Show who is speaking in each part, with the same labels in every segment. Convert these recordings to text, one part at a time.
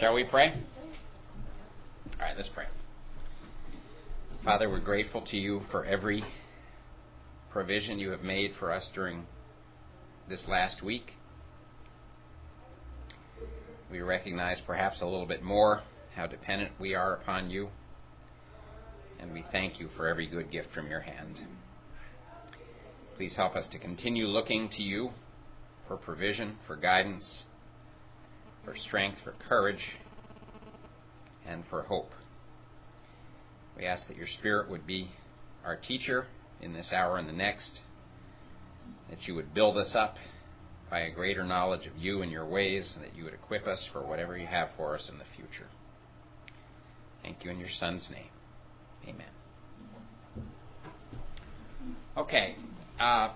Speaker 1: Shall we pray? All right, let's pray. Father, we're grateful to you for every provision you have made for us during this last week. We recognize perhaps a little bit more how dependent we are upon you, and we thank you for every good gift from your hand. Please help us to continue looking to you for provision, for guidance, for strength, for courage, and for hope. We ask that your Spirit would be our teacher in this hour and the next, that you would build us up by a greater knowledge of you and your ways, and that you would equip us for whatever you have for us in the future. Thank you in your Son's name. Amen. Okay. Uh,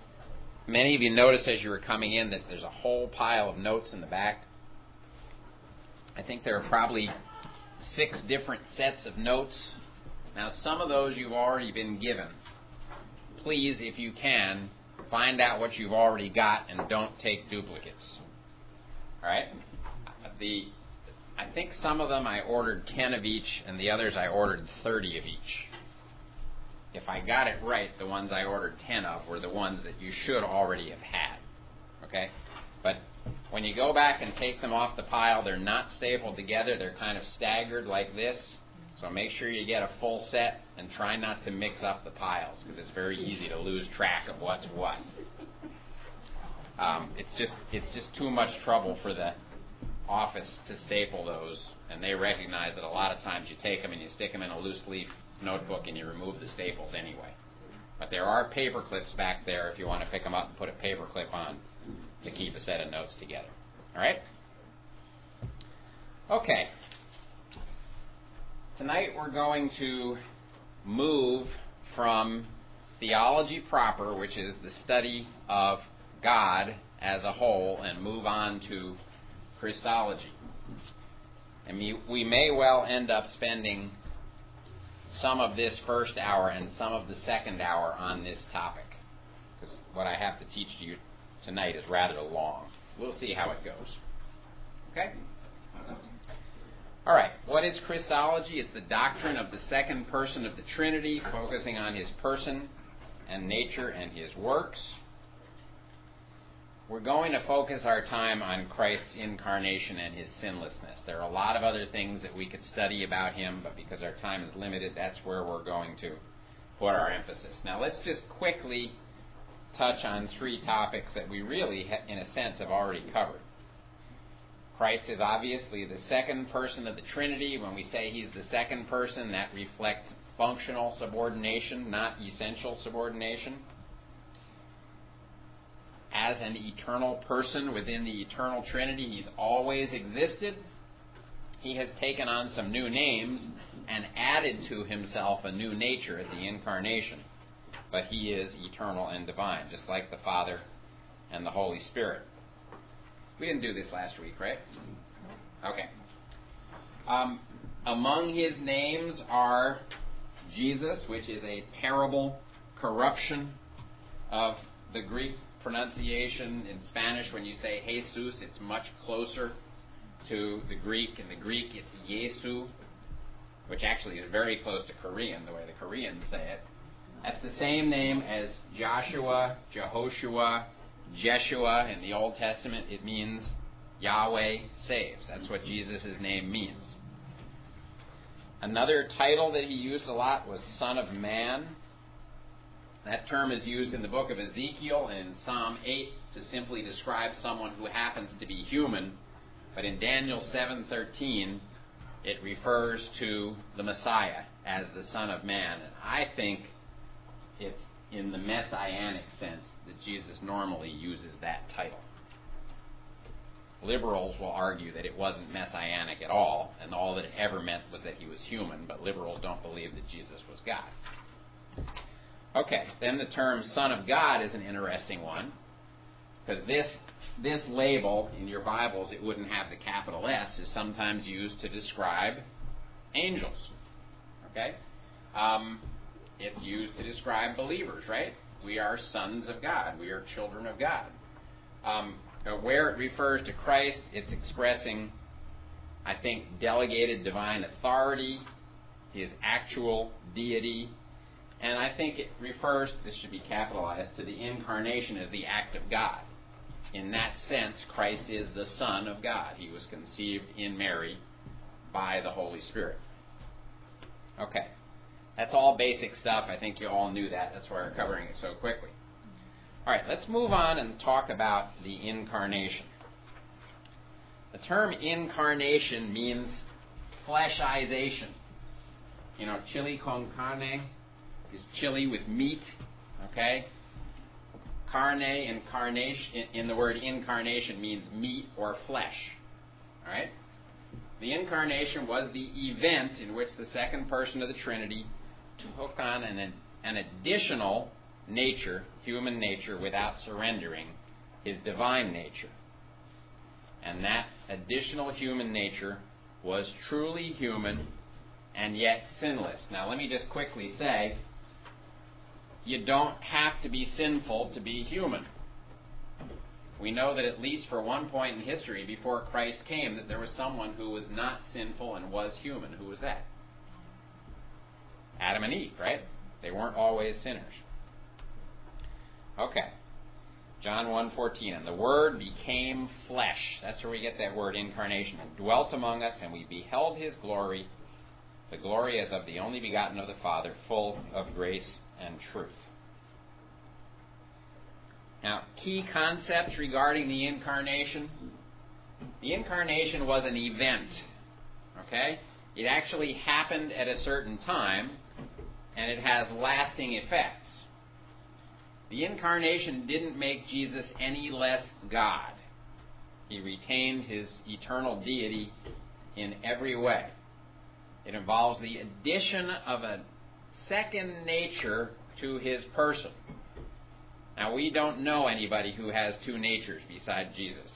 Speaker 1: many of you noticed as you were coming in that there's a whole pile of notes in the back. I think there are probably six different sets of notes. Now, some of those you've already been given. Please, if you can, find out what you've already got and don't take duplicates. All right? The I think some of them I ordered 10 of each, and the others I ordered 30 of each. If I got it right, the ones I ordered 10 of were the ones that you should already have had. Okay? When you go back and take them off the pile, they're not stapled together. They're kind of staggered like this. So make sure you get a full set and try not to mix up the piles because it's very easy to lose track of what's what. Um, it's just it's just too much trouble for the office to staple those, and they recognize that a lot of times you take them and you stick them in a loose leaf notebook and you remove the staples anyway. But there are paper clips back there if you want to pick them up and put a paper clip on to keep a set of notes together. All right? Okay. Tonight we're going to move from theology proper, which is the study of God as a whole, and move on to Christology. And we, may well end up spending some of this first hour and some of the second hour on this topic. Because what I have to teach you tonight is rather long. We'll see how it goes. Okay? All right. What is Christology? It's the doctrine of the second person of the Trinity, focusing on his person and nature and his works. We're going to focus our time on Christ's incarnation and his sinlessness. There are a lot of other things that we could study about him, but because our time is limited, that's where we're going to put our emphasis. Now, let's just quickly touch on three topics that we really, in a sense, have already covered. Christ is obviously the second person of the Trinity. When we say he's the second person, that reflects functional subordination, not essential subordination as an eternal person within the eternal Trinity. He's always existed. He has taken on some new names and added to himself a new nature at the incarnation. But he is eternal and divine, just like the Father and the Holy Spirit. We didn't do this last week, right? Okay. Um, among his names are Jesus, which is a terrible corruption of the Greek pronunciation in Spanish, when you say Jesus, it's much closer to the Greek. In the Greek, it's Yesu, which actually is very close to Korean, the way the Koreans say it. That's the same name as Joshua, Jehoshua, Jeshua in the Old Testament. It means Yahweh saves. That's what Jesus' name means. Another title that he used a lot was Son of Man. That term is used in the book of Ezekiel and Psalm 8 to simply describe someone who happens to be human, but in Daniel 7:13 it refers to the Messiah as the Son of Man. And I think it's in the messianic sense that Jesus normally uses that title. Liberals will argue that it wasn't messianic at all, and all that it ever meant was that he was human, but liberals don't believe that Jesus was God. Okay, then the term Son of God is an interesting one because this this label in your Bibles it wouldn't have the capital S is sometimes used to describe angels. Okay, um, it's used to describe believers, right? We are sons of God. We are children of God. Um, where it refers to Christ, it's expressing I think, delegated divine authority, his actual deity, and I think it refers, this should be capitalized, to the incarnation as the act of God. In that sense, Christ is the Son of God. He was conceived in Mary by the Holy Spirit. Okay. That's all basic stuff. I think you all knew that. That's why we're covering it so quickly. All right, let's move on and talk about the incarnation. The term incarnation means fleshization. You know, chili con carne is chili with meat, okay? Carne, incarnation, in the word incarnation means meat or flesh, all right? The incarnation was the event in which the second person of the Trinity took on an, an additional nature, human nature, without surrendering his divine nature. And that additional human nature was truly human and yet sinless. Now, let me just quickly say you don't have to be sinful to be human. We know that at least for one point in history before Christ came that there was someone who was not sinful and was human. Who was that? Adam and Eve, right? They weren't always sinners. Okay. John 1:14 and the word became flesh. That's where we get that word incarnation and dwelt among us and we beheld his glory, the glory as of the only begotten of the Father, full of grace and truth. Now, key concepts regarding the incarnation. The incarnation was an event. Okay? It actually happened at a certain time, and it has lasting effects. The incarnation didn't make Jesus any less God. He retained his eternal deity in every way. It involves the addition of a second nature to his person. Now, we don't know anybody who has two natures beside Jesus.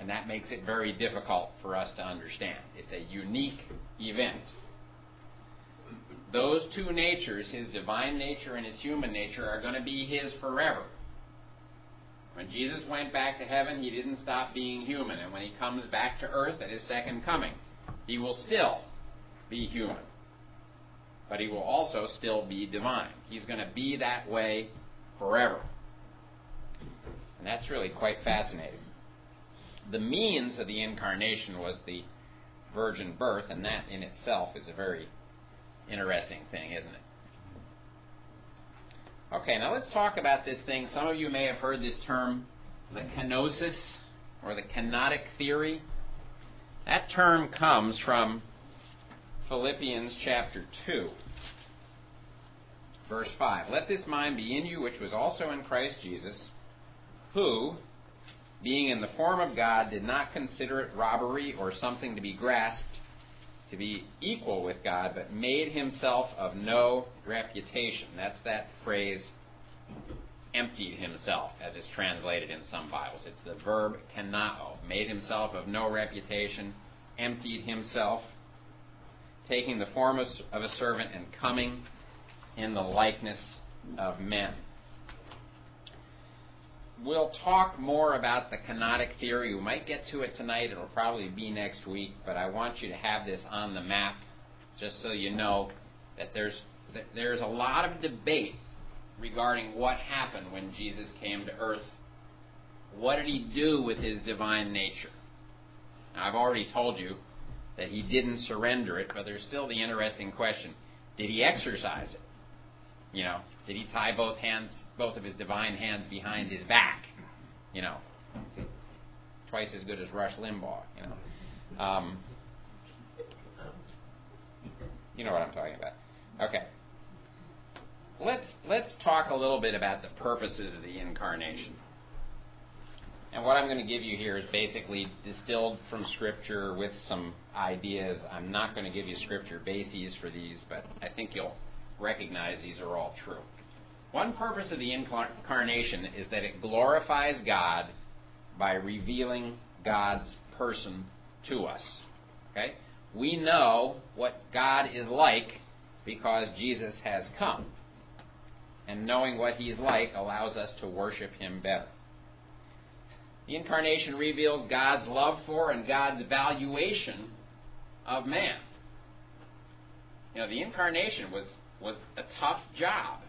Speaker 1: And that makes it very difficult for us to understand. It's a unique event. Those two natures, his divine nature and his human nature, are going to be his forever. When Jesus went back to heaven, he didn't stop being human. And when he comes back to earth at his second coming, he will still be human. But he will also still be divine. He's going to be that way forever. And that's really quite fascinating. The means of the incarnation was the virgin birth, and that in itself is a very interesting thing, isn't it? Okay, now let's talk about this thing. Some of you may have heard this term, the kenosis, or the kenotic theory. That term comes from Philippians chapter 2 verse 5. Let this mind be in you, which was also in Christ Jesus, who, being in the form of God, did not consider it robbery or something to be grasped to be equal with God, but made himself of no reputation. That's that phrase, emptied himself, as it's translated in some Bibles. It's the verb kenao, made himself of no reputation, emptied himself, taking the form of a servant and coming in the likeness of men. We'll talk more about the kenotic theory. We might get to it tonight. It'll probably be next week, but I want you to have this on the map just so you know that there's that there's a lot of debate regarding what happened when Jesus came to earth. What did he do with his divine nature? Now, I've already told you that he didn't surrender it, but there's still the interesting question did he exercise it? You know, did he tie both hands, both of his divine hands behind his back? You know, twice as good as Rush Limbaugh. You know, um, you know what I'm talking about. Okay. Let's let's talk a little bit about the purposes of the incarnation. And what I'm going to give you here is basically distilled from Scripture with some ideas. I'm not going to give you Scripture bases for these, but I think you'll recognize these are all true. One purpose of the incarnation is that it glorifies God by revealing God's person to us. Okay? We know what God is like because Jesus has come. And knowing what he's like allows us to worship him better. The incarnation reveals God's love for and God's valuation of man. You know, the incarnation was, was a tough job.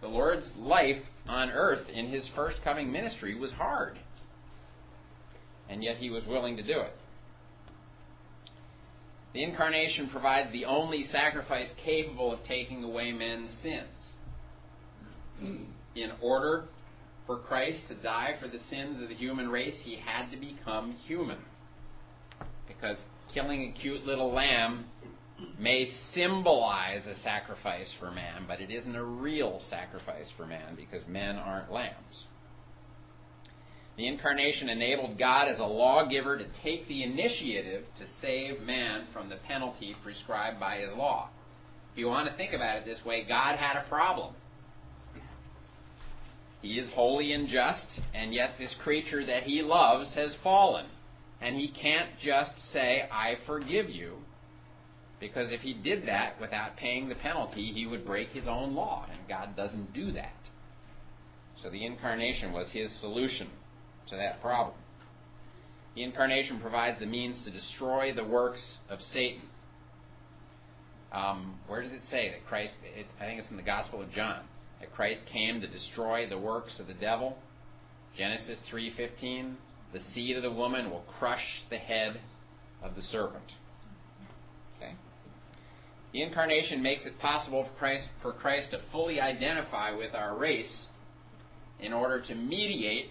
Speaker 1: The Lord's life on earth in his first coming ministry was hard. And yet he was willing to do it. The incarnation provides the only sacrifice capable of taking away men's sins. In order for Christ to die for the sins of the human race, he had to become human. Because killing a cute little lamb may symbolize a sacrifice for man, but it isn't a real sacrifice for man because men aren't lambs. The incarnation enabled God as a lawgiver to take the initiative to save man from the penalty prescribed by his law. If you want to think about it this way, God had a problem. He is holy and just, and yet this creature that he loves has fallen. And he can't just say, I forgive you, because if he did that without paying the penalty, he would break his own law, and God doesn't do that. So the incarnation was his solution to that problem. The incarnation provides the means to destroy the works of Satan. Um, where does it say that Christ? I think it's in the Gospel of John that Christ came to destroy the works of the devil. Genesis 3:15, the seed of the woman will crush the head of the serpent. The incarnation makes it possible for Christ, for Christ to fully identify with our race in order to mediate,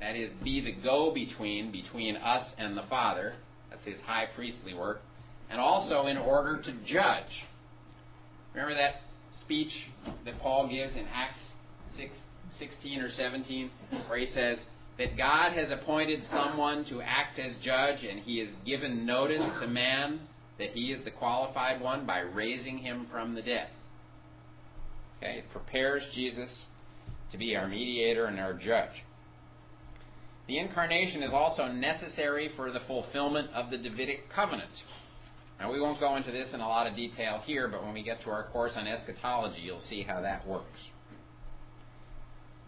Speaker 1: that is, be the go between between us and the Father. That's his high priestly work. And also in order to judge. Remember that speech that Paul gives in Acts 6, 16 or 17, where he says that God has appointed someone to act as judge, and he has given notice to man that he is the qualified one by raising him from the dead. Okay, it prepares Jesus to be our mediator and our judge. The incarnation is also necessary for the fulfillment of the Davidic covenant. Now, we won't go into this in a lot of detail here, but when we get to our course on eschatology, you'll see how that works.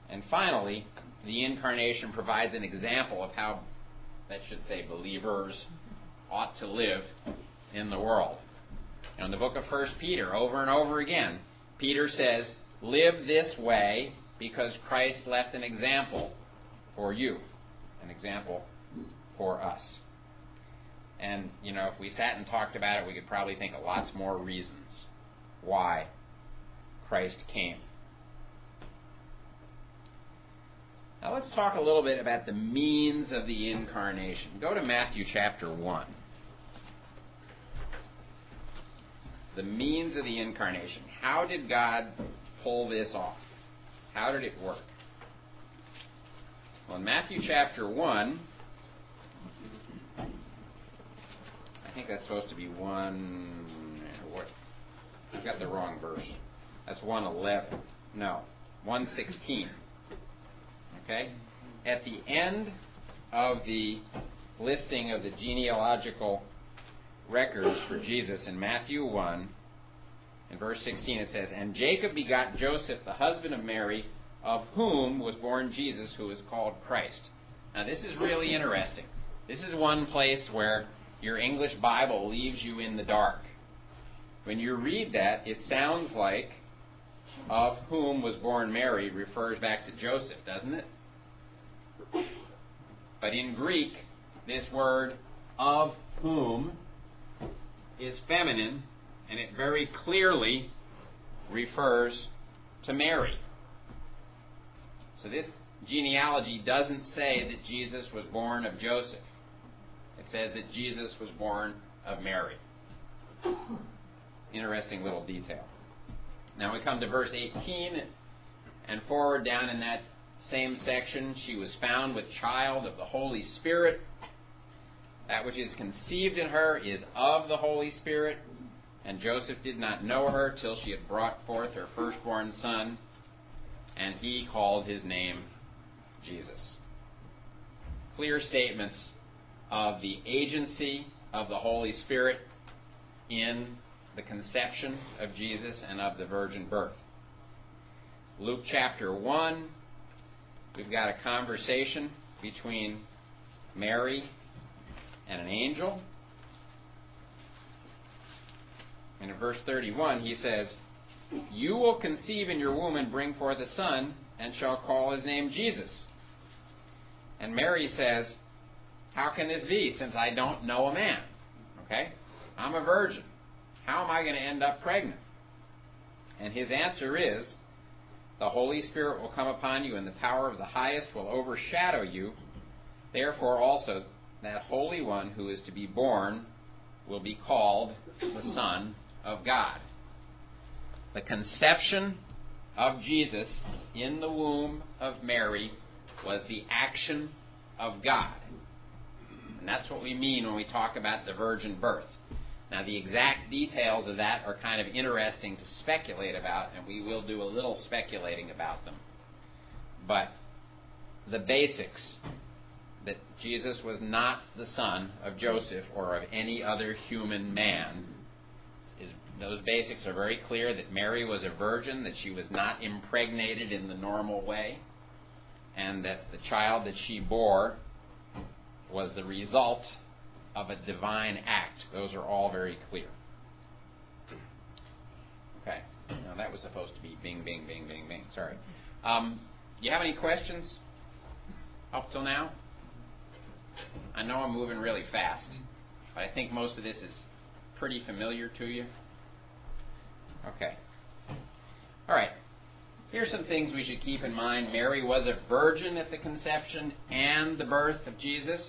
Speaker 1: And finally, the incarnation provides an example of how, that should say, believers ought to live in the world. in the book of 1 Peter, over and over again, Peter says, Live this way because Christ left an example for you, an example for us. And, you know, if we sat and talked about it, we could probably think of lots more reasons why Christ came. Now let's talk a little bit about the means of the incarnation. Go to Matthew chapter 1. The means of the incarnation. How did God pull this off? How did it work? Well, in Matthew chapter 1, I think that's supposed to be one. What? I got the wrong verse. That's one eleven. No, one sixteen. Okay. At the end of the listing of the genealogical records for Jesus in Matthew 1, in verse 16 it says, And Jacob begot Joseph, the husband of Mary, of whom was born Jesus, who is called Christ. Now this is really interesting. This is one place where your English Bible leaves you in the dark. When you read that, it sounds like of whom was born Mary refers back to Joseph, doesn't it? But in Greek, this word of whom is feminine, and it very clearly refers to Mary. So this genealogy doesn't say that Jesus was born of Joseph it says that Jesus was born of Mary. Interesting little detail. Now we come to verse 18 and forward down in that same section. She was found with child of the Holy Spirit. That which is conceived in her is of the Holy Spirit. And Joseph did not know her till she had brought forth her firstborn son, and he called his name Jesus. Clear statements of the agency of the Holy Spirit in the conception of Jesus and of the virgin birth. Luke chapter 1 we've got a conversation between Mary and an angel. And in verse 31, he says, You will conceive in your womb and bring forth a son, and shall call his name Jesus. And Mary says, How can this be, since I don't know a man? Okay? I'm a virgin. How am I going to end up pregnant? And his answer is, The Holy Spirit will come upon you, and the power of the highest will overshadow you. Therefore, also, that Holy One who is to be born will be called the Son of God. The conception of Jesus in the womb of Mary was the action of God. And that's what we mean when we talk about the virgin birth. Now, the exact details of that are kind of interesting to speculate about, and we will do a little speculating about them. But the basics that Jesus was not the son of Joseph or of any other human man is those basics are very clear that Mary was a virgin, that she was not impregnated in the normal way, and that the child that she bore was the result of a divine act. Those are all very clear. Okay. Now that was supposed to be bing, bing, bing, bing, bing. Sorry. Um, do you have any questions up till now? I know I'm moving really fast, but I think most of this is pretty familiar to you. Okay. All right. Here's some things we should keep in mind. Mary was a virgin at the conception and the birth of Jesus.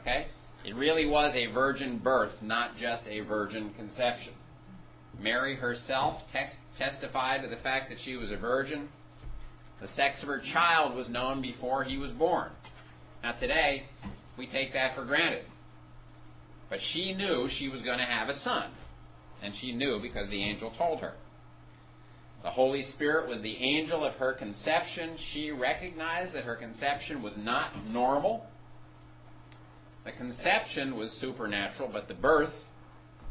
Speaker 1: Okay? It really was a virgin birth, not just a virgin conception. Mary herself te- testified to the fact that she was a virgin. The sex of her child was known before he was born. Now, today, we take that for granted. But she knew she was going to have a son. And she knew because the angel told her. The Holy Spirit was the angel of her conception. She recognized that her conception was not normal. The conception was supernatural, but the birth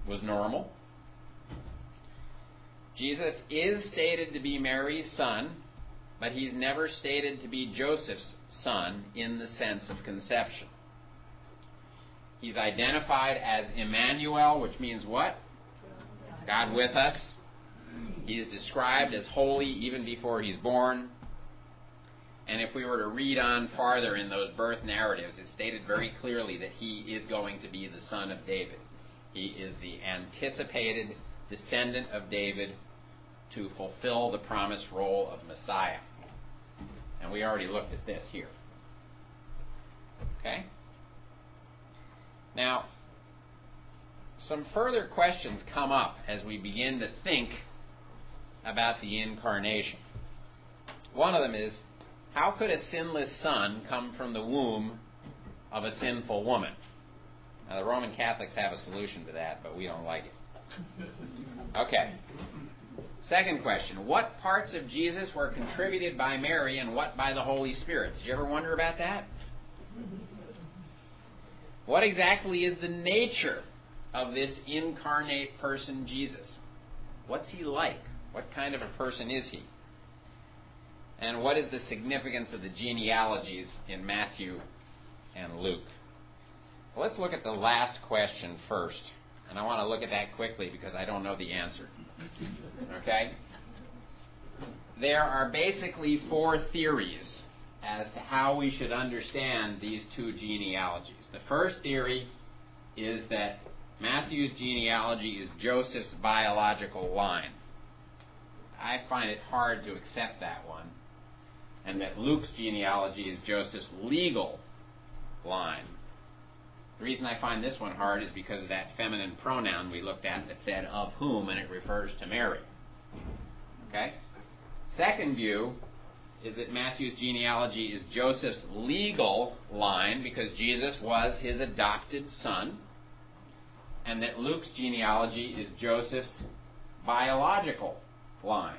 Speaker 1: was normal. Jesus is stated to be Mary's son, but he's never stated to be Joseph's son in the sense of conception. He's identified as Emmanuel, which means what? God with us. He is described as holy even before he's born. And if we were to read on farther in those birth narratives, it's stated very clearly that he is going to be the son of David. He is the anticipated descendant of David to fulfill the promised role of Messiah. And we already looked at this here. Okay? Now, some further questions come up as we begin to think about the incarnation. One of them is how could a sinless son come from the womb of a sinful woman? Now, the Roman Catholics have a solution to that, but we don't like it. Okay. Second question What parts of Jesus were contributed by Mary and what by the Holy Spirit? Did you ever wonder about that? What exactly is the nature of this incarnate person, Jesus? What's he like? What kind of a person is he? And what is the significance of the genealogies in Matthew and Luke? Well, let's look at the last question first. And I want to look at that quickly because I don't know the answer. Okay? There are basically four theories as to how we should understand these two genealogies. The first theory is that Matthew's genealogy is Joseph's biological line. I find it hard to accept that one. And that Luke's genealogy is Joseph's legal line. The reason I find this one hard is because of that feminine pronoun we looked at that said of whom, and it refers to Mary. Okay? Second view is that Matthew's genealogy is Joseph's legal line because Jesus was his adopted son, and that Luke's genealogy is Joseph's biological line.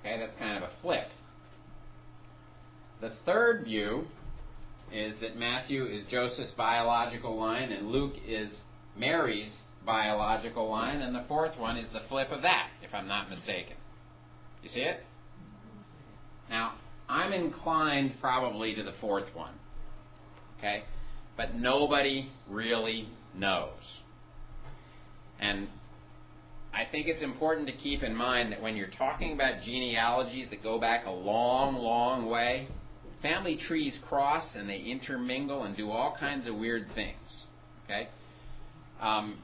Speaker 1: Okay, that's kind of a flip. The third view is that Matthew is Joseph's biological line and Luke is Mary's biological line, and the fourth one is the flip of that, if I'm not mistaken. You see it? Now, I'm inclined probably to the fourth one. Okay? But nobody really knows. And I think it's important to keep in mind that when you're talking about genealogies that go back a long, long way, family trees cross and they intermingle and do all kinds of weird things. Okay? Um,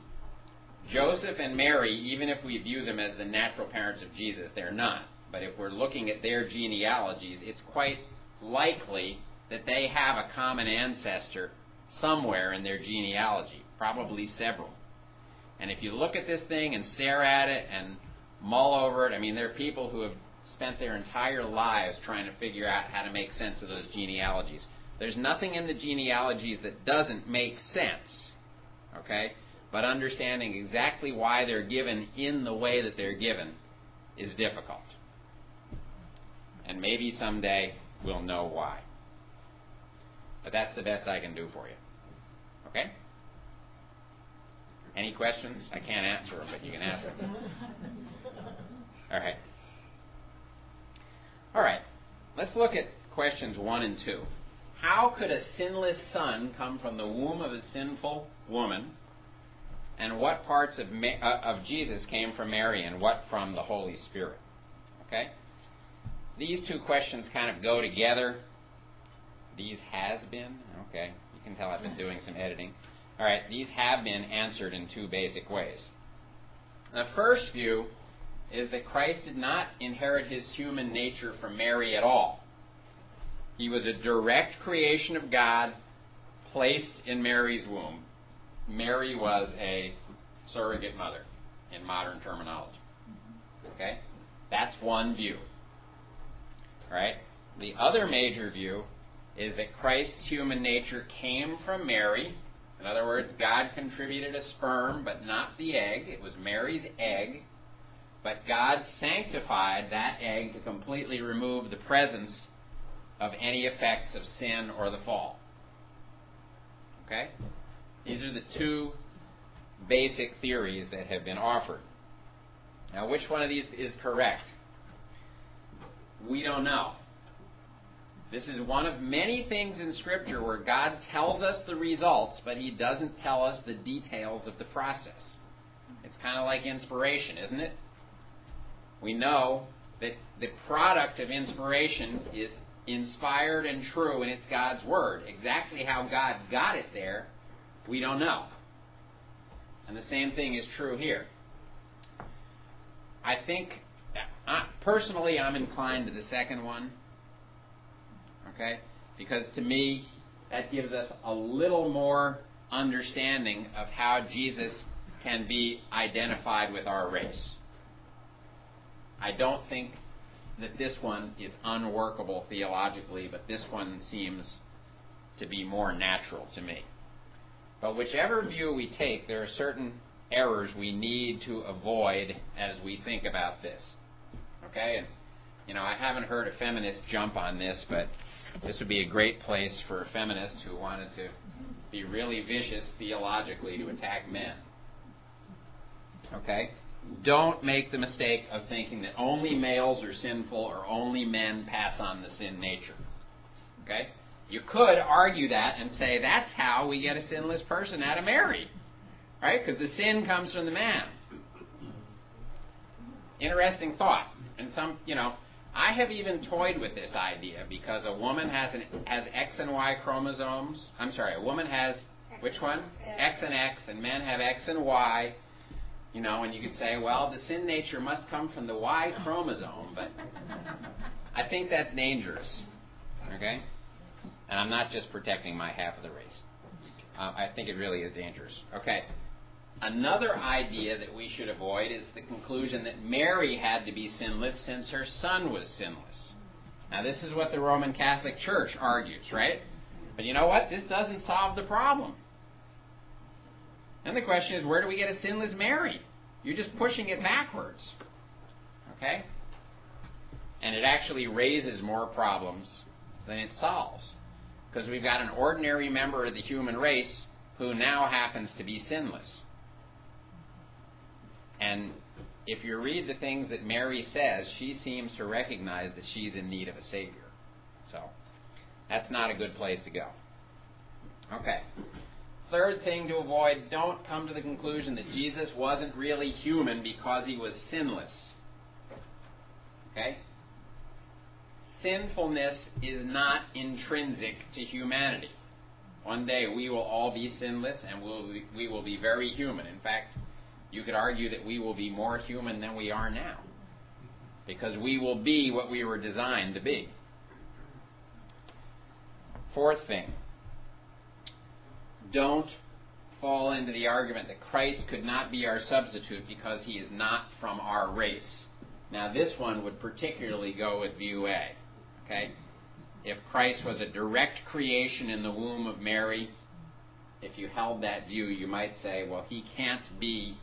Speaker 1: Joseph and Mary, even if we view them as the natural parents of Jesus, they're not. But if we're looking at their genealogies, it's quite likely that they have a common ancestor somewhere in their genealogy, probably several. And if you look at this thing and stare at it and mull over it, I mean, there are people who have spent their entire lives trying to figure out how to make sense of those genealogies. There's nothing in the genealogies that doesn't make sense. Okay? But understanding exactly why they're given in the way that they're given is difficult. And maybe someday we'll know why. But that's the best I can do for you. Okay? Any questions? I can't answer them, but you can ask them. All right. All right. Let's look at questions 1 and 2. How could a sinless son come from the womb of a sinful woman? And what parts of, Ma- uh, of Jesus came from Mary and what from the Holy Spirit? Okay? These two questions kind of go together. These has been. Okay. You can tell I've been doing some editing. All right, these have been answered in two basic ways. The first view is that Christ did not inherit his human nature from Mary at all. He was a direct creation of God placed in Mary's womb. Mary was a surrogate mother in modern terminology. Okay? That's one view. Right? The other major view is that Christ's human nature came from Mary in other words, God contributed a sperm, but not the egg. It was Mary's egg. But God sanctified that egg to completely remove the presence of any effects of sin or the fall. Okay? These are the two basic theories that have been offered. Now, which one of these is correct? We don't know. This is one of many things in Scripture where God tells us the results, but He doesn't tell us the details of the process. It's kind of like inspiration, isn't it? We know that the product of inspiration is inspired and true, and it's God's Word. Exactly how God got it there, we don't know. And the same thing is true here. I think, personally, I'm inclined to the second one. Okay? Because to me, that gives us a little more understanding of how Jesus can be identified with our race. I don't think that this one is unworkable theologically, but this one seems to be more natural to me. But whichever view we take, there are certain errors we need to avoid as we think about this. Okay? And, you know, I haven't heard a feminist jump on this, but this would be a great place for a feminist who wanted to be really vicious theologically to attack men. Okay? Don't make the mistake of thinking that only males are sinful or only men pass on the sin nature. Okay? You could argue that and say that's how we get a sinless person out of Mary. Right? Because the sin comes from the man. Interesting thought. And some, you know, I have even toyed with this idea because a woman has an has X and Y chromosomes. I'm sorry, a woman has which one? X and X, and men have X and Y. You know, and you could say, well, the sin nature must come from the Y chromosome, but I think that's dangerous. Okay? And I'm not just protecting my half of the race. Uh, I think it really is dangerous. Okay. Another idea that we should avoid is the conclusion that Mary had to be sinless since her son was sinless. Now, this is what the Roman Catholic Church argues, right? But you know what? This doesn't solve the problem. And the question is, where do we get a sinless Mary? You're just pushing it backwards. Okay? And it actually raises more problems than it solves. Because we've got an ordinary member of the human race who now happens to be sinless. And if you read the things that Mary says, she seems to recognize that she's in need of a Savior. So that's not a good place to go. Okay. Third thing to avoid don't come to the conclusion that Jesus wasn't really human because he was sinless. Okay? Sinfulness is not intrinsic to humanity. One day we will all be sinless and we'll be, we will be very human. In fact, you could argue that we will be more human than we are now because we will be what we were designed to be. Fourth thing don't fall into the argument that Christ could not be our substitute because he is not from our race. Now, this one would particularly go with view A. Okay? If Christ was a direct creation in the womb of Mary, if you held that view, you might say, well, he can't be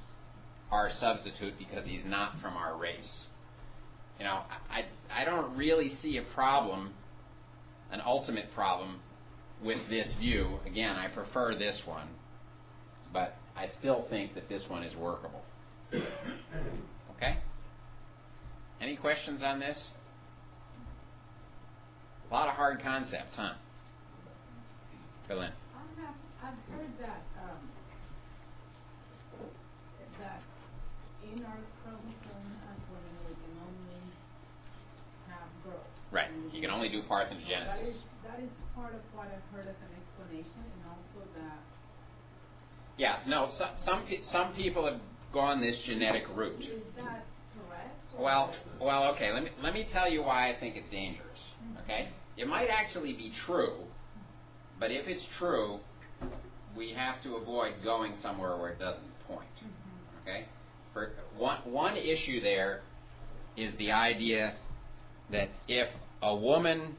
Speaker 1: our substitute because he's not from our race. You know, I, I don't really see a problem, an ultimate problem, with this view. Again, I prefer this one, but I still think that this one is workable. Okay? Any questions on this? A lot of hard concepts, huh? Fill in.
Speaker 2: I have, I've heard that, um, that in our chromosome as women, we can only have girls.
Speaker 1: Right. You can only do parthenogenesis.
Speaker 2: That is, that is part of what I've heard as an explanation, and also that,
Speaker 1: Yeah, no, some some, some people have gone this genetic route.
Speaker 2: is that correct?
Speaker 1: Well, well, okay. Let me let me tell you why I think it's dangerous. Mm-hmm. Okay, it might actually be true, but if it's true, we have to avoid going somewhere where it doesn't point. Mm-hmm. Okay, for one one issue there is the idea that if a woman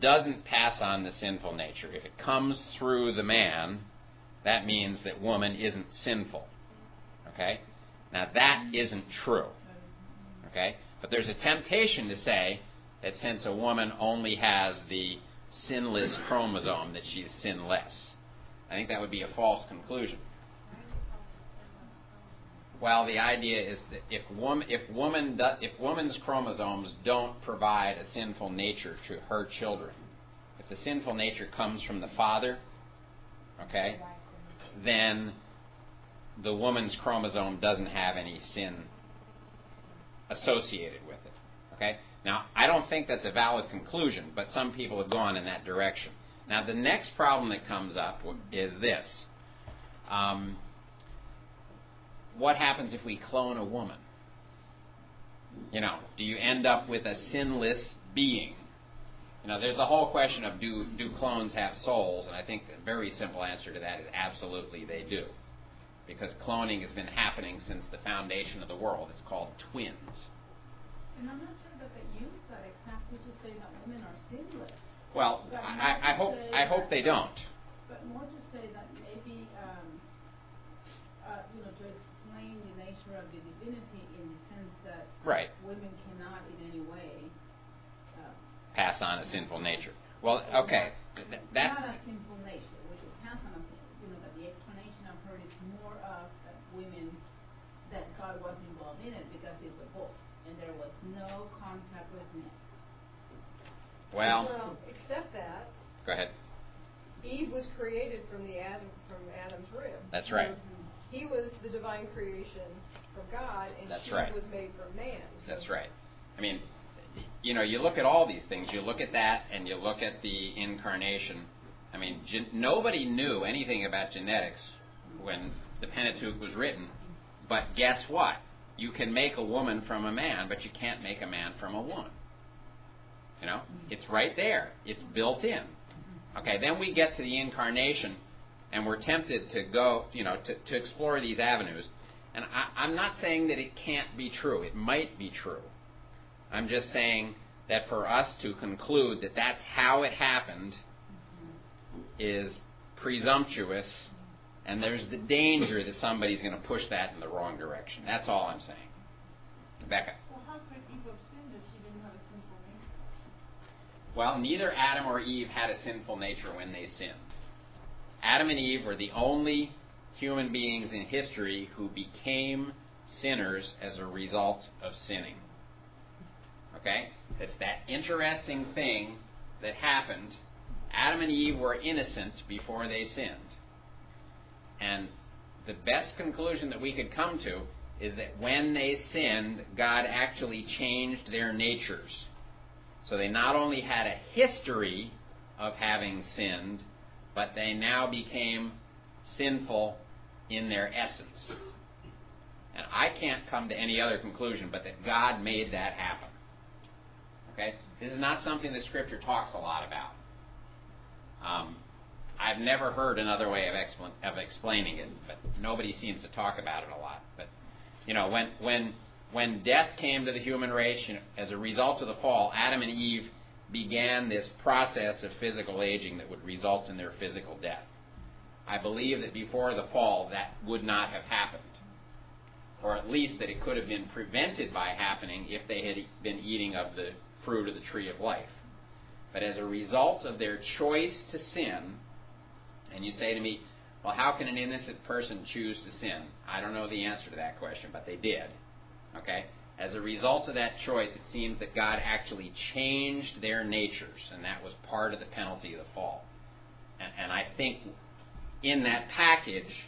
Speaker 1: doesn't pass on the sinful nature, if it comes through the man, that means that woman isn't sinful. Okay, now that isn't true. Okay? But there's a temptation to say that since a woman only has the sinless chromosome, that she's sinless. I think that would be a false conclusion. Well, the idea is that if woman, if woman, if woman's chromosomes don't provide a sinful nature to her children, if the sinful nature comes from the father, okay, then the woman's chromosome doesn't have any sin associated with it. Okay? Now, I don't think that's a valid conclusion, but some people have gone in that direction. Now, the next problem that comes up is this. Um, what happens if we clone a woman? You know, do you end up with a sinless being? You know, there's the whole question of do, do clones have souls? And I think the very simple answer to that is absolutely they do. Because cloning has been happening since the foundation of the world. It's called twins.
Speaker 2: And I'm not sure that they use that exactly to say that women are sinless,
Speaker 1: Well, I, I, I hope I hope they don't.
Speaker 2: but more to say that maybe, um, uh, you know, to explain the nature of the divinity in the sense that
Speaker 1: Right.
Speaker 2: women cannot in any way, uh,
Speaker 1: Pass on a sinful nature. Well, okay. Th-
Speaker 2: not
Speaker 1: That
Speaker 2: a sinful nature, which it has on a, you know, that the explanation I've heard is more of that women, that God was involved in it because it's a book, and there was no contact with men.
Speaker 1: well,
Speaker 3: except that
Speaker 1: go ahead.
Speaker 3: Eve was created from the Adam from Adam's rib.
Speaker 1: That's right.
Speaker 3: He was the divine creation from God, and
Speaker 1: That's
Speaker 3: she
Speaker 1: right.
Speaker 3: was made from man. So
Speaker 1: That's right. I mean, you know, you look at all these things. You look at that, and you look at the incarnation. I mean, gen- nobody knew anything about genetics when the Pentateuch was written. But guess what? You can make a woman from a man, but you can't make a man from a woman. You know, mm-hmm. it's right there. It's built in. Mm-hmm. Okay, then we get to the incarnation, and we're tempted to go, you know, to, to explore these avenues. And I, I'm not saying that it can't be true. It might be true. I'm just saying that for us to conclude that that's how it happened is presumptuous, and there's the danger that somebody's going to push that in the wrong direction. That's all I'm saying. Rebecca.
Speaker 4: Well, how could Eve have sinned if she didn't have a sinful nature?
Speaker 1: Well, neither Adam or Eve had a sinful nature when they sinned. Adam and Eve were the only human beings in history who became sinners as a result of sinning. Okay? It's that interesting thing that happened, Adam and Eve were innocent before they sinned. And the best conclusion that we could come to is that when they sinned, God actually changed their natures. So they not only had a history of having sinned, but they now became sinful in their essence. And I can't come to any other conclusion but that God made that happen. Okay? This is not something that Scripture talks a lot about. Um, I've never heard another way of, expl- of explaining it, but nobody seems to talk about it a lot. But you know, when when when death came to the human race you know, as a result of the fall, Adam and Eve began this process of physical aging that would result in their physical death. I believe that before the fall, that would not have happened, or at least that it could have been prevented by happening if they had been eating of the fruit of the tree of life. But as a result of their choice to sin, and you say to me, well, how can an innocent person choose to sin? I don't know the answer to that question, but they did. Okay? As a result of that choice, it seems that God actually changed their natures, and that was part of the penalty of the fall. And, and I think in that package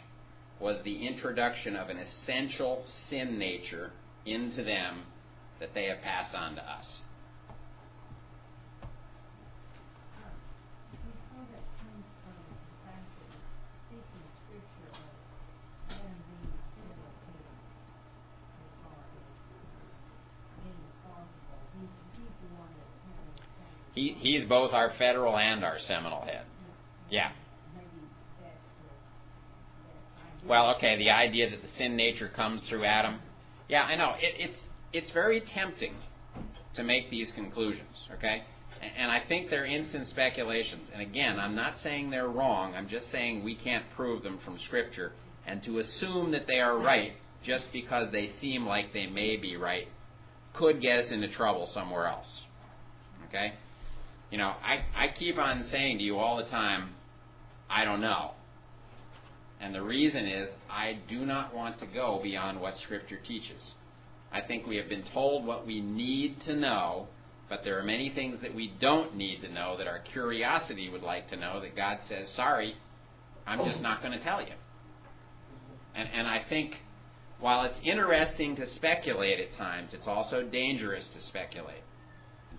Speaker 1: was the introduction of an essential sin nature into them that they have passed on to us. He, he's both our federal and our seminal head. Yeah. Well, okay, the idea that the sin nature comes through Adam. Yeah, I know. It, it's it's very tempting to make these conclusions, okay? And I think they're instant speculations. And again, I'm not saying they're wrong. I'm just saying we can't prove them from Scripture. And to assume that they are right just because they seem like they may be right could get us into trouble somewhere else. Okay? You know, I, I keep on saying to you all the time, I don't know. And the reason is, I do not want to go beyond what Scripture teaches. I think we have been told what we need to know, but there are many things that we don't need to know that our curiosity would like to know that God says, sorry, I'm just not going to tell you. And, and I think while it's interesting to speculate at times, it's also dangerous to speculate.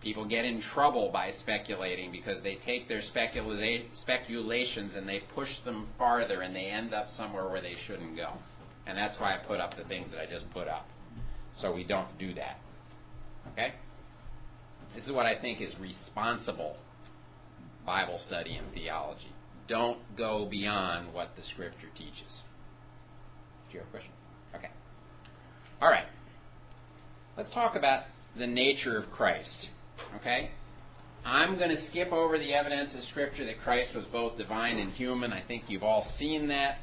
Speaker 1: People get in trouble by speculating because they take their specula- speculations and they push them farther and they end up somewhere where they shouldn't go. And that's why I put up the things that I just put up. So we don't do that. Okay? This is what I think is responsible Bible study and theology. Don't go beyond what the Scripture teaches. Do you have a question? Okay. All right. Let's talk about the nature of Christ. Okay? I'm going to skip over the evidence of Scripture that Christ was both divine and human. I think you've all seen that.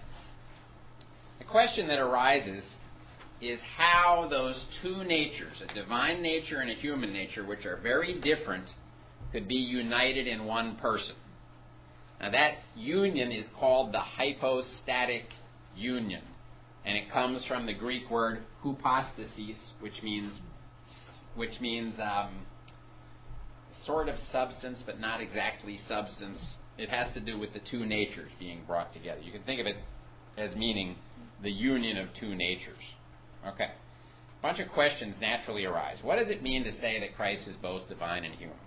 Speaker 1: The question that arises is how those two natures, a divine nature and a human nature, which are very different, could be united in one person. Now, that union is called the hypostatic union, and it comes from the Greek word hypostasis, which means which means um, sort of substance, but not exactly substance. It has to do with the two natures being brought together. You can think of it as meaning the union of two natures. Okay. A bunch of questions naturally arise. What does it mean to say that Christ is both divine and human?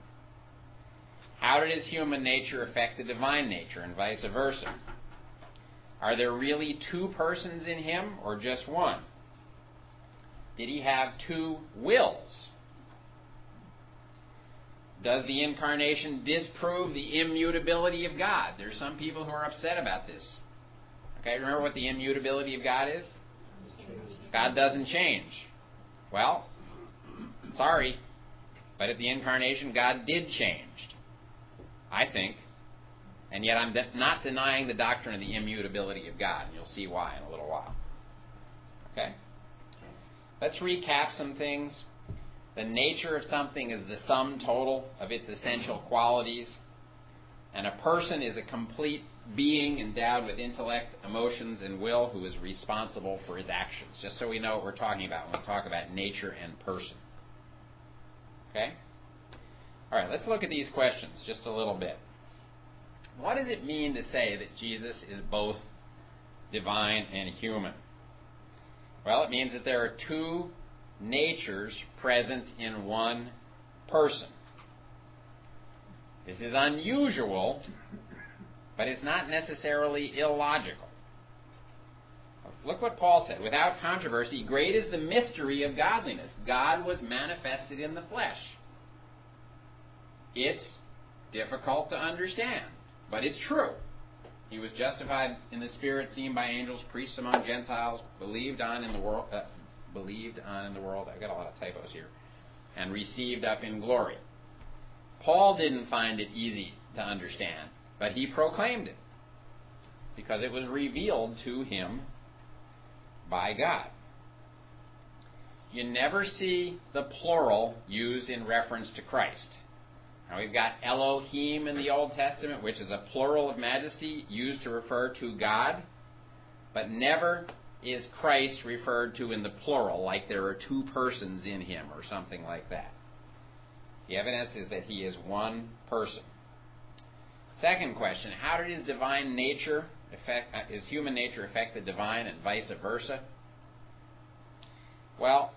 Speaker 1: How did his human nature affect the divine nature and vice versa? Are there really two persons in him or just one? Did he have two wills? Does the incarnation disprove the immutability of God? There's some people who are upset about this. Okay, remember what the immutability of God is? God doesn't change. Well, sorry, but at the incarnation, God did change. I think. And yet I'm de- not denying the doctrine of the immutability of God, and you'll see why in a little while. Okay? Let's recap some things. The nature of something is the sum total of its essential qualities. And a person is a complete being endowed with intellect, emotions, and will who is responsible for his actions. Just so we know what we're talking about when we talk about nature and person. Okay? All right, let's look at these questions just a little bit. What does it mean to say that Jesus is both divine and human? Well, it means that there are two natures present in one person. This is unusual, but it's not necessarily illogical. Look what Paul said. Without controversy, great is the mystery of godliness. God was manifested in the flesh. It's difficult to understand, but it's true. He was justified in the Spirit, seen by angels, preached among Gentiles, believed on in the world, uh, believed on in the world. I got a lot of typos here, and received up in glory. Paul didn't find it easy to understand, but he proclaimed it because it was revealed to him by God. You never see the plural used in reference to Christ. Now we've got Elohim in the Old Testament, which is a plural of majesty used to refer to God, but never is Christ referred to in the plural, like there are two persons in him or something like that. The evidence is that he is one person. Second question How did his divine nature affect, uh, his human nature affect the divine and vice versa? Well,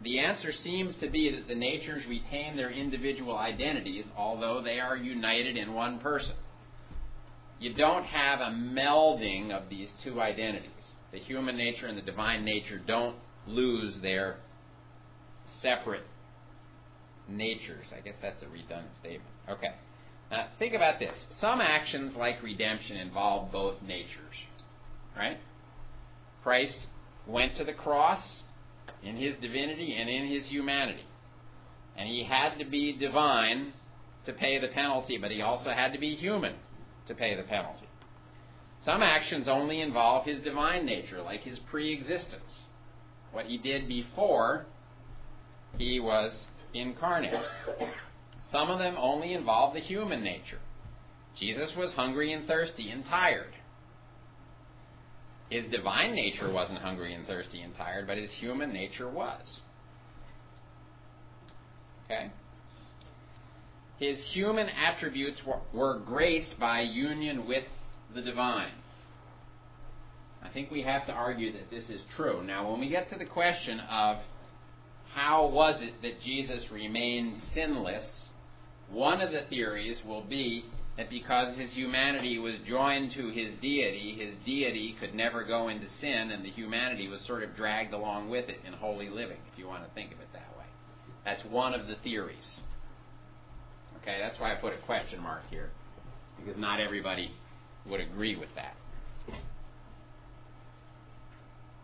Speaker 1: the answer seems to be that the natures retain their individual identities, although they are united in one person. You don't have a melding of these two identities. The human nature and the divine nature don't lose their separate natures. I guess that's a redundant statement. Okay. Now, think about this. Some actions like redemption involve both natures. Right? Christ went to the cross in his divinity and in his humanity. And he had to be divine to pay the penalty, but he also had to be human to pay the penalty. Some actions only involve his divine nature, like his pre existence, what he did before he was incarnate. Some of them only involve the human nature. Jesus was hungry and thirsty and tired. His divine nature wasn't hungry and thirsty and tired, but his human nature was. Okay? His human attributes were, were graced by union with the divine. I think we have to argue that this is true. Now, when we get to the question of how was it that Jesus remained sinless, one of the theories will be that because his humanity was joined to his deity, his deity could never go into sin, and the humanity was sort of dragged along with it in holy living, if you want to think of it that way. That's one of the theories. Okay, that's why I put a question mark here, because not everybody would agree with that.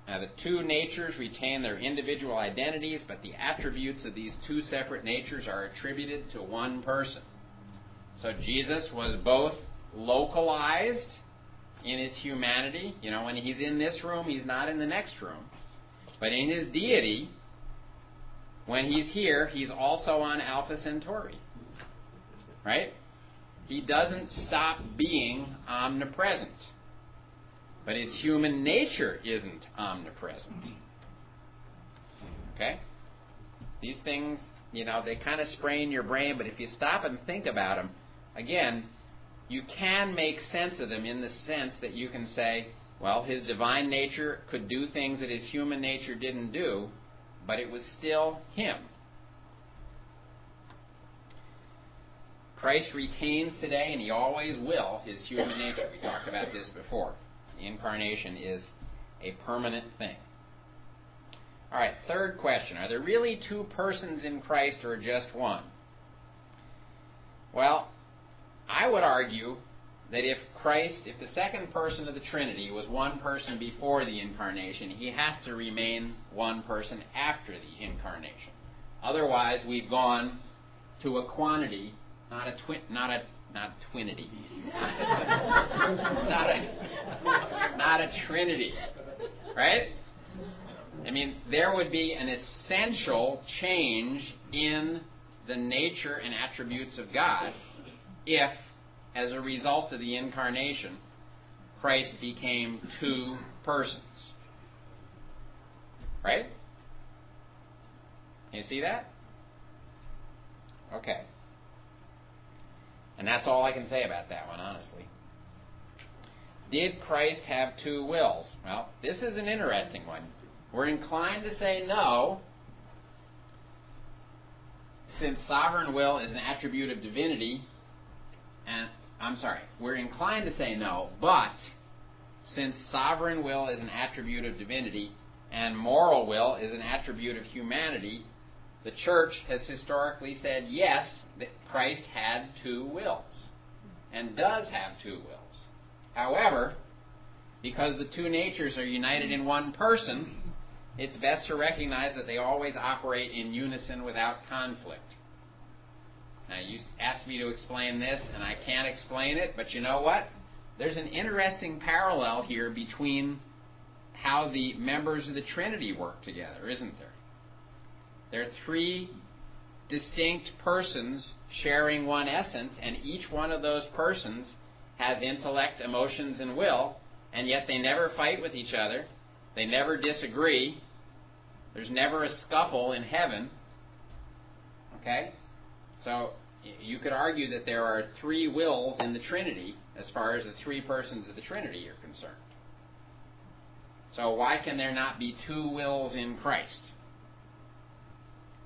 Speaker 1: Now, the two natures retain their individual identities, but the attributes of these two separate natures are attributed to one person. So Jesus was both localized in his humanity. You know, when he's in this room, he's not in the next room. But in his deity, when he's here, he's also on Alpha Centauri. Right? He doesn't stop being omnipresent. But his human nature isn't omnipresent. Okay? These things, you know, they kind of sprain your brain, but if you stop and think about them, again, you can make sense of them in the sense that you can say, well, his divine nature could do things that his human nature didn't do, but it was still him. Christ retains today, and he always will, his human nature. We talked about this before. The incarnation is a permanent thing. All right, third question Are there really two persons in Christ or just one? Well, I would argue that if Christ, if the second person of the Trinity was one person before the incarnation, he has to remain one person after the incarnation. Otherwise, we've gone to a quaternity, not a twin, not a not twinity, not a not a trinity, right? I mean, there would be an essential change in the nature and attributes of God if, as a result of the incarnation, Christ became two persons. Right? Can you see that? Okay. And that's all I can say about that one, honestly. Did Christ have two wills? Well, this is an interesting one. We're inclined to say no, since sovereign will is an attribute of divinity, and I'm sorry, we're inclined to say no, but since sovereign will is an attribute of divinity and moral will is an attribute of humanity, the church has historically said yes, that Christ had two wills and does have two wills. However, because the two natures are united in one person, it's best to recognize that they always operate in unison without conflict. Now, you asked me to explain this, and I can't explain it, but you know what? There's an interesting parallel here between how the members of the Trinity work together, isn't there? There are three distinct persons sharing one essence, and each one of those persons has intellect, emotions, and will, and yet they never fight with each other. They never disagree. There's never a scuffle in heaven. Okay? So you could argue that there are three wills in the Trinity as far as the three persons of the Trinity are concerned. So why can there not be two wills in Christ?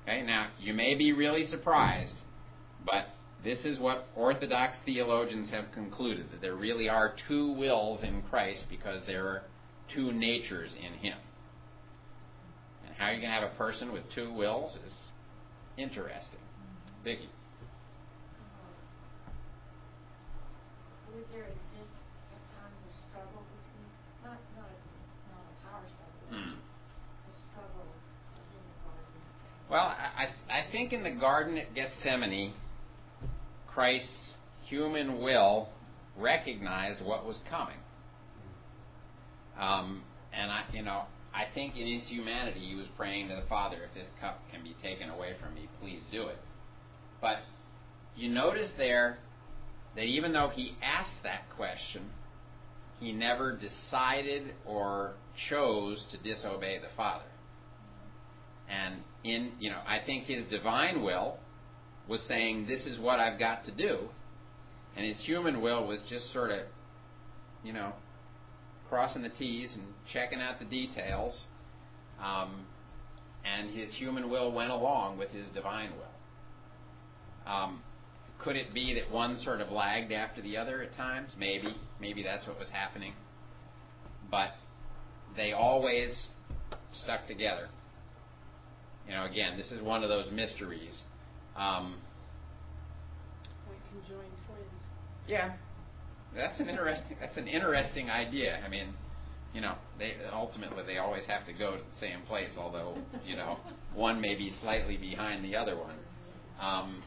Speaker 1: Okay, now you may be really surprised, but this is what Orthodox theologians have concluded that there really are two wills in Christ because there are two natures in Him. And how you can have a person with two wills is interesting. Biggie.
Speaker 5: would there exist at times a struggle between, not, not, a, not a power struggle, but
Speaker 1: Hmm.
Speaker 5: a struggle within the garden?
Speaker 1: Well, I, I think in the Garden at Gethsemane, Christ's human will recognized what was coming. Um, and I, you know, I think in his humanity, he was praying to the Father, if this cup can be taken away from me, please do it. But you notice there that even though he asked that question, he never decided or chose to disobey the Father. And in, you know, I think his divine will was saying, this is what I've got to do. And his human will was just sort of, you know, crossing the T's and checking out the details. Um, and his human will went along with his divine will. Um, could it be that one sort of lagged after the other at times? Maybe. Maybe that's what was happening. But they always stuck together. You know, again, this is one of those mysteries. Um,
Speaker 3: Like conjoined twins.
Speaker 1: yeah, that's an interesting. That's an interesting idea. I mean, you know, they ultimately they always have to go to the same place, although you know one may be slightly behind the other one. Um,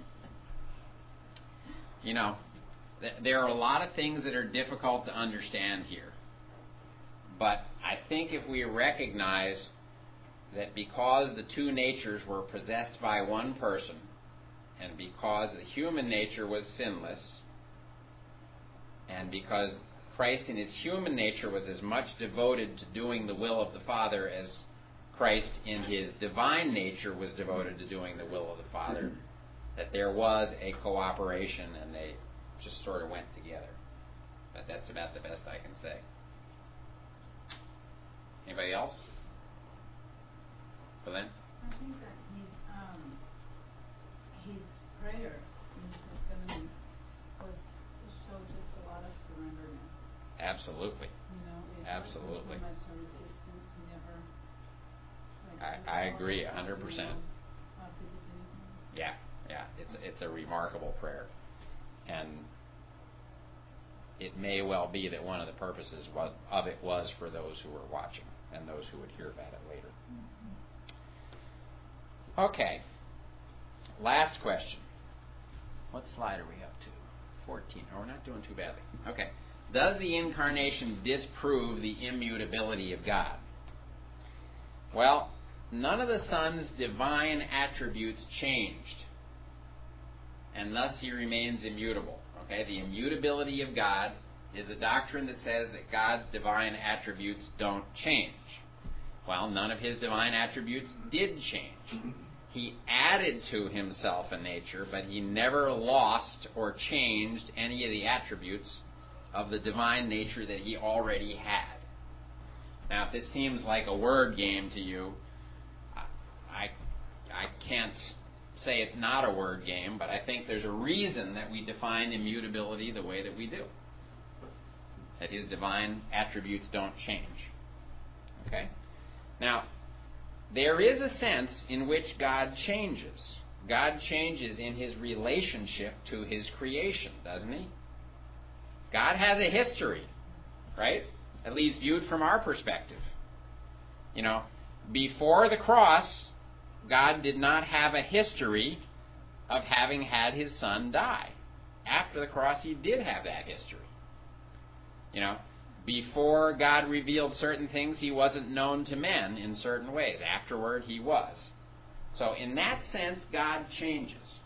Speaker 1: you know, th- there are a lot of things that are difficult to understand here, but I think if we recognize that because the two natures were possessed by one person, and because the human nature was sinless, and because Christ in his human nature was as much devoted to doing the will of the Father as Christ in his divine nature was devoted to doing the will of the Father, that there was a cooperation and they just sort of went together. But that's about the best I can say. Anybody else? Glenn?
Speaker 2: I think that his, um, his prayer in Gethsemane was, showed just a lot of surrenderness,
Speaker 1: Absolutely.
Speaker 2: you know? it
Speaker 1: Absolutely.
Speaker 2: wasn't so much a resistance, he never. like,
Speaker 1: I- I
Speaker 2: "Oh,
Speaker 1: agree hundred percent.
Speaker 2: know, uh, did you do?
Speaker 1: Yeah, yeah. It's it's a remarkable prayer, and it may well be that one of the purposes of it was for those who were watching and those who would hear about it later. Okay. Last question. What slide are we up to? 14. Oh, we're not doing too badly. Okay. Does the incarnation disprove the immutability of God? Well, none of the Son's divine attributes changed, and thus he remains immutable. Okay, the immutability of God is a doctrine that says that God's divine attributes don't change. Well, none of his divine attributes did change. He added to himself a nature, but he never lost or changed any of the attributes of the divine nature that he already had. Now, if this seems like a word game to you, I, I can't say it's not a word game, but I think there's a reason that we define immutability the way that we do. That his divine attributes don't change. Okay? Now, there is a sense in which God changes. God changes in his relationship to his creation, doesn't he? God has a history, right? At least viewed from our perspective. You know, before the cross, God did not have a history of having had his son die. After the cross, he did have that history. You know, before God revealed certain things, he wasn't known to men in certain ways. Afterward, he was. So, in that sense, God changes.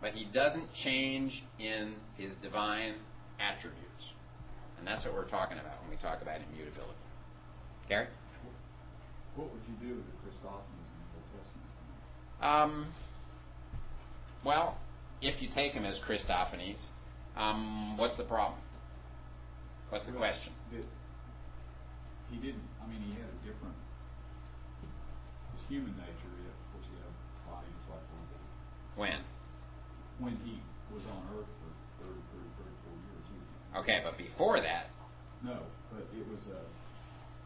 Speaker 1: But he doesn't change in his divine attributes. And that's what we're talking about when we talk about immutability. Gary?
Speaker 6: What would you do with the Christophanies in the Old Testament?
Speaker 1: Um, well, if you take him as Christophanies, um, what's the problem? What's the question?
Speaker 6: That he didn't. I mean, he had a different. His human nature, of course, he had a body just like we.
Speaker 1: When?
Speaker 6: When he was on Earth for 30, 30, 34 years.
Speaker 1: Okay, but before that,
Speaker 6: No, but it was. Uh,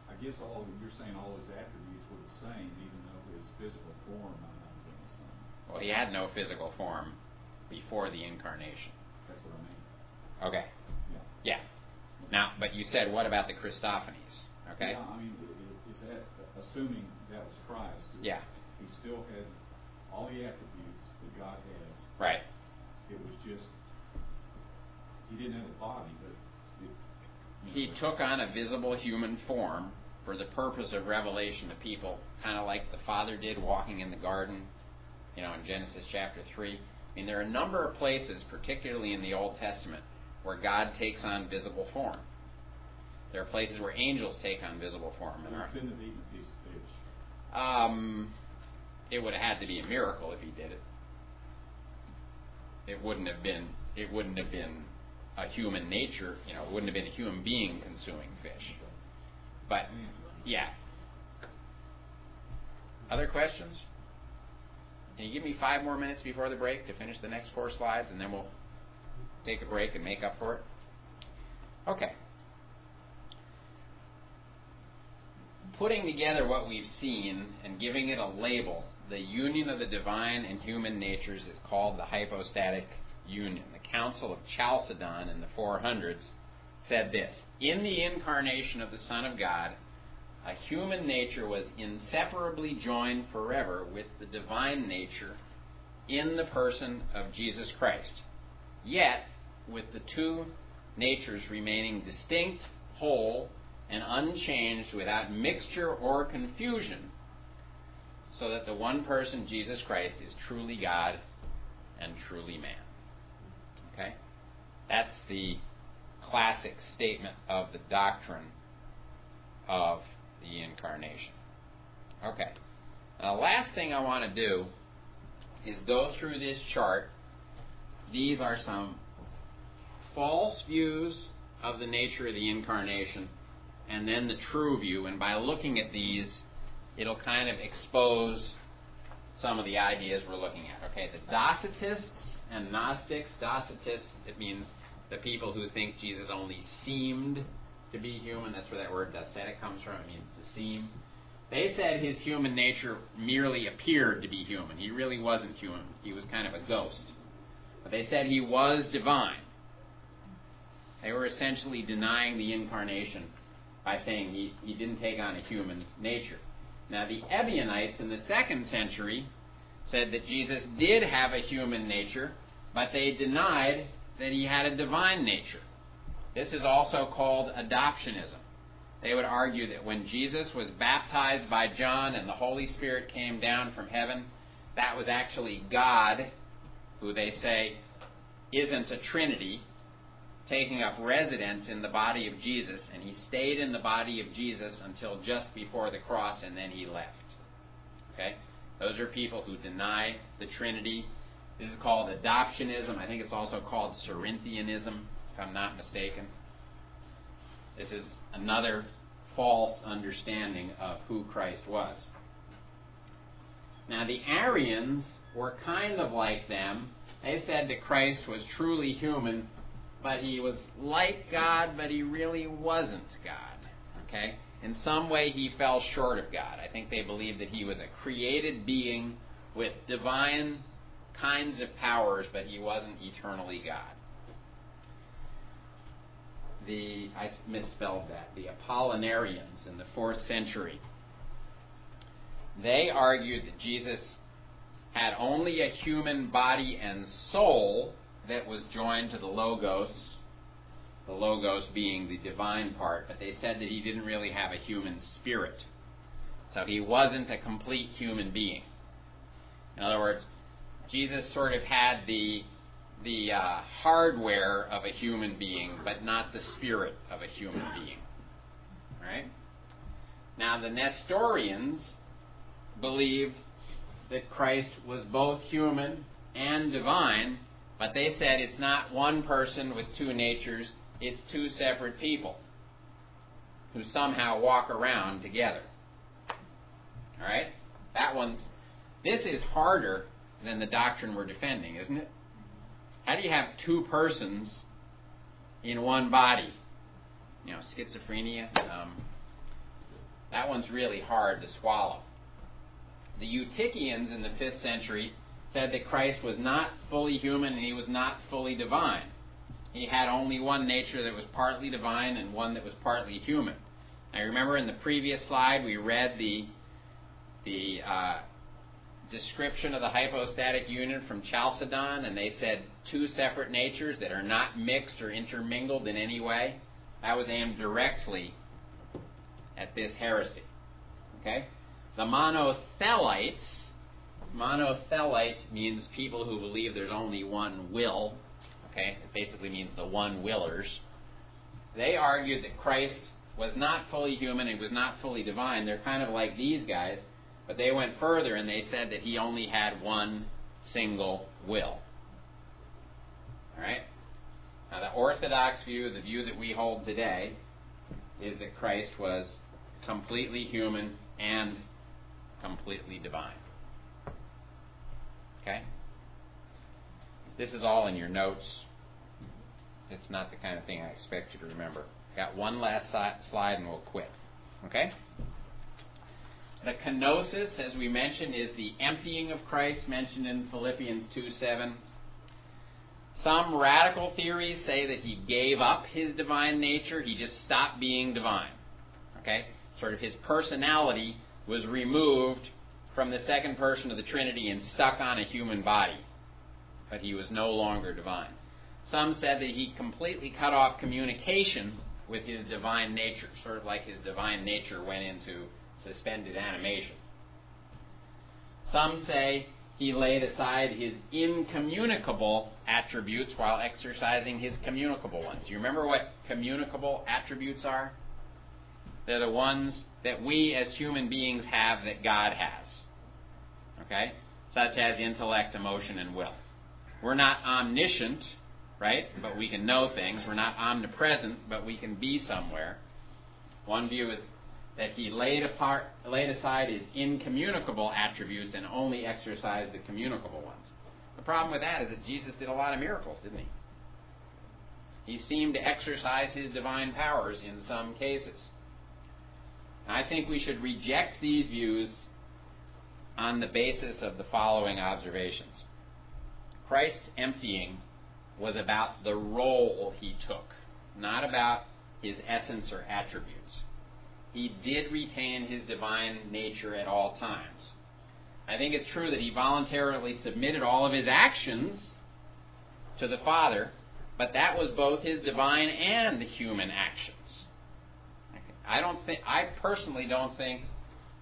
Speaker 6: I guess all you're saying all his attributes were the same, even though his physical form might not have been the same.
Speaker 1: well, he had no physical form before the incarnation.
Speaker 6: That's what I mean.
Speaker 1: Okay,
Speaker 6: Yeah.
Speaker 1: yeah. Now, but you said, what about the Christophanies? Okay?
Speaker 6: Yeah, I mean, is that assuming that was Christ? was-
Speaker 1: Yeah.
Speaker 6: He still had all the attributes that God has.
Speaker 1: Right.
Speaker 6: It was just he didn't have a body, but it,
Speaker 1: He
Speaker 6: know,
Speaker 1: took on a visible human form for the purpose of revelation to people, kind of like the Father did walking in the garden, you know, in Genesis chapter 3. I mean, there are a number of places, particularly in the Old Testament, where God takes on visible form. There are places where angels take on visible form.
Speaker 6: He
Speaker 1: And are,
Speaker 6: couldn't have eaten a piece of fish.
Speaker 1: um, it would have had to be a miracle if he did it. It wouldn't have been. It wouldn't have been a human nature. You know, it wouldn't have been a human being consuming fish. But yeah. Other questions? Can you give me five more minutes before the break to finish the next four slides, and then we'll take a break and make up for it? Okay. Putting together what we've seen and giving it a label, the union of the divine and human natures is called the hypostatic union. The Council of Chalcedon in the 400s said this In the incarnation of the Son of God, a human nature was inseparably joined forever with the divine nature in the person of Jesus Christ. Yet, with the two natures remaining distinct, whole, and unchanged without mixture or confusion, so that the one person, Jesus Christ, is truly God and truly man. Okay? That's the classic statement of the doctrine of the incarnation. Okay. Now, the last thing I want to do is go through this chart. These are some false views of the nature of the incarnation, and then the true view. And by looking at these, it'll kind of expose some of the ideas we're looking at. Okay, the Docetists and Gnostics. Docetists, it means the people who think Jesus only seemed to be human. That's where that word docetic comes from. It means to seem. They said his human nature merely appeared to be human. He really wasn't human. He was kind of a ghost. But they said he was divine. They were essentially denying the incarnation by saying he, he didn't take on a human nature. Now, the Ebionites in the second century said that Jesus did have a human nature, but they denied that he had a divine nature. This is also called adoptionism. They would argue that when Jesus was baptized by John and the Holy Spirit came down from heaven, that was actually God, who they say isn't a trinity, taking up residence in the body of Jesus, and he stayed in the body of Jesus until just before the cross, and then he left. Okay? Those are people who deny the Trinity. This is called adoptionism. I think it's also called Cerinthianism, if I'm not mistaken. This is another false understanding of who Christ was. Now, the Arians were kind of like them. They said that Christ was truly human, but he was like God, but he really wasn't God. Okay? In some way, he fell short of God. I think they believed that he was a created being with divine kinds of powers, but he wasn't eternally God. The I misspelled that. The Apollinarians in the fourth century. They argued that Jesus had only a human body and soul that was joined to the Logos, the Logos being the divine part, but they said that he didn't really have a human spirit. So he wasn't a complete human being. In other words, Jesus sort of had the the uh, hardware of a human being, but not the spirit of a human being. Right? Now the Nestorians believed that Christ was both human and divine, but they said it's not one person with two natures, it's two separate people who somehow walk around together. All right? That one's this is harder than the doctrine we're defending, isn't it? How do you have two persons in one body? You know, schizophrenia. Um, that one's really hard to swallow. The Eutychians in the 5th century said that Christ was not fully human and he was not fully divine. He had only one nature that was partly divine and one that was partly human. I remember in the previous slide we read the the uh, description of the hypostatic union from Chalcedon, and they said two separate natures that are not mixed or intermingled in any way. That was aimed directly at this heresy. Okay? The monothelites, monothelite means people who believe there's only one will. Okay? It basically means the one willers. They argued that Christ was not fully human and was not fully divine. They're kind of like these guys but they went further and they said that he only had one single will. All right? Now, the Orthodox view, the view that we hold today, is that Christ was completely human and completely divine. Okay? This is all in your notes. It's not the kind of thing I expect you to remember. Got one last slide and we'll quit. Okay? The kenosis, as we mentioned, is the emptying of Christ mentioned in Philippians 2 7. Some radical theories say that he gave up his divine nature, he just stopped being divine. Okay? Sort of his personality was removed from the second person of the Trinity and stuck on a human body. But he was no longer divine. Some said that he completely cut off communication with his divine nature, sort of like his divine nature went into suspended animation. Some say he laid aside his incommunicable attributes while exercising his communicable ones. You remember what communicable attributes are? They're the ones that we as human beings have that God has. Okay? Such as intellect, emotion, and will. We're not omniscient, right? But we can know things. We're not omnipresent, but we can be somewhere. One view is that he laid, apart, laid aside his incommunicable attributes and only exercised the communicable ones. The problem with that is that Jesus did a lot of miracles, didn't he? He seemed to exercise his divine powers in some cases. I think we should reject these views on the basis of the following observations. Christ's emptying was about the role he took, not about his essence or attributes he did retain his divine nature at all times. I think it's true that he voluntarily submitted all of his actions to the Father, but that was both his divine and human actions. I don't think I personally don't think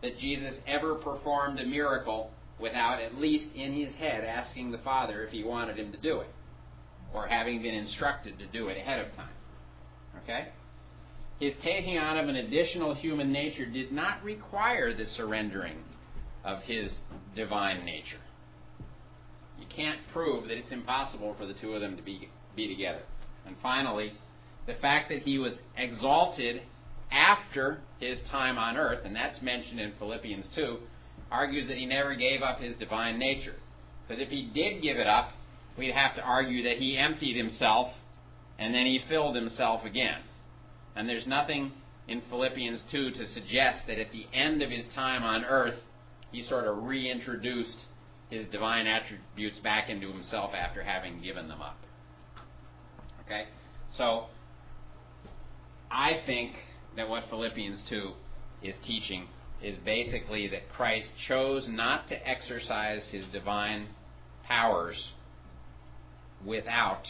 Speaker 1: that Jesus ever performed a miracle without at least in his head asking the Father if he wanted him to do it or having been instructed to do it ahead of time. Okay? His taking on of an additional human nature did not require the surrendering of his divine nature. You can't prove that it's impossible for the two of them to be, be together. And finally, the fact that he was exalted after his time on earth, and that's mentioned in Philippians 2, argues that he never gave up his divine nature. Because if he did give it up, we'd have to argue that he emptied himself and then he filled himself again. And there's nothing in Philippians 2 to suggest that at the end of his time on earth, he sort of reintroduced his divine attributes back into himself after having given them up. Okay? So, I think that what Philippians 2 is teaching is basically that Christ chose not to exercise his divine powers without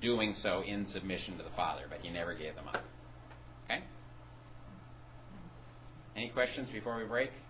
Speaker 1: doing so in submission to the Father, but he never gave them up. Okay? Any questions before we break?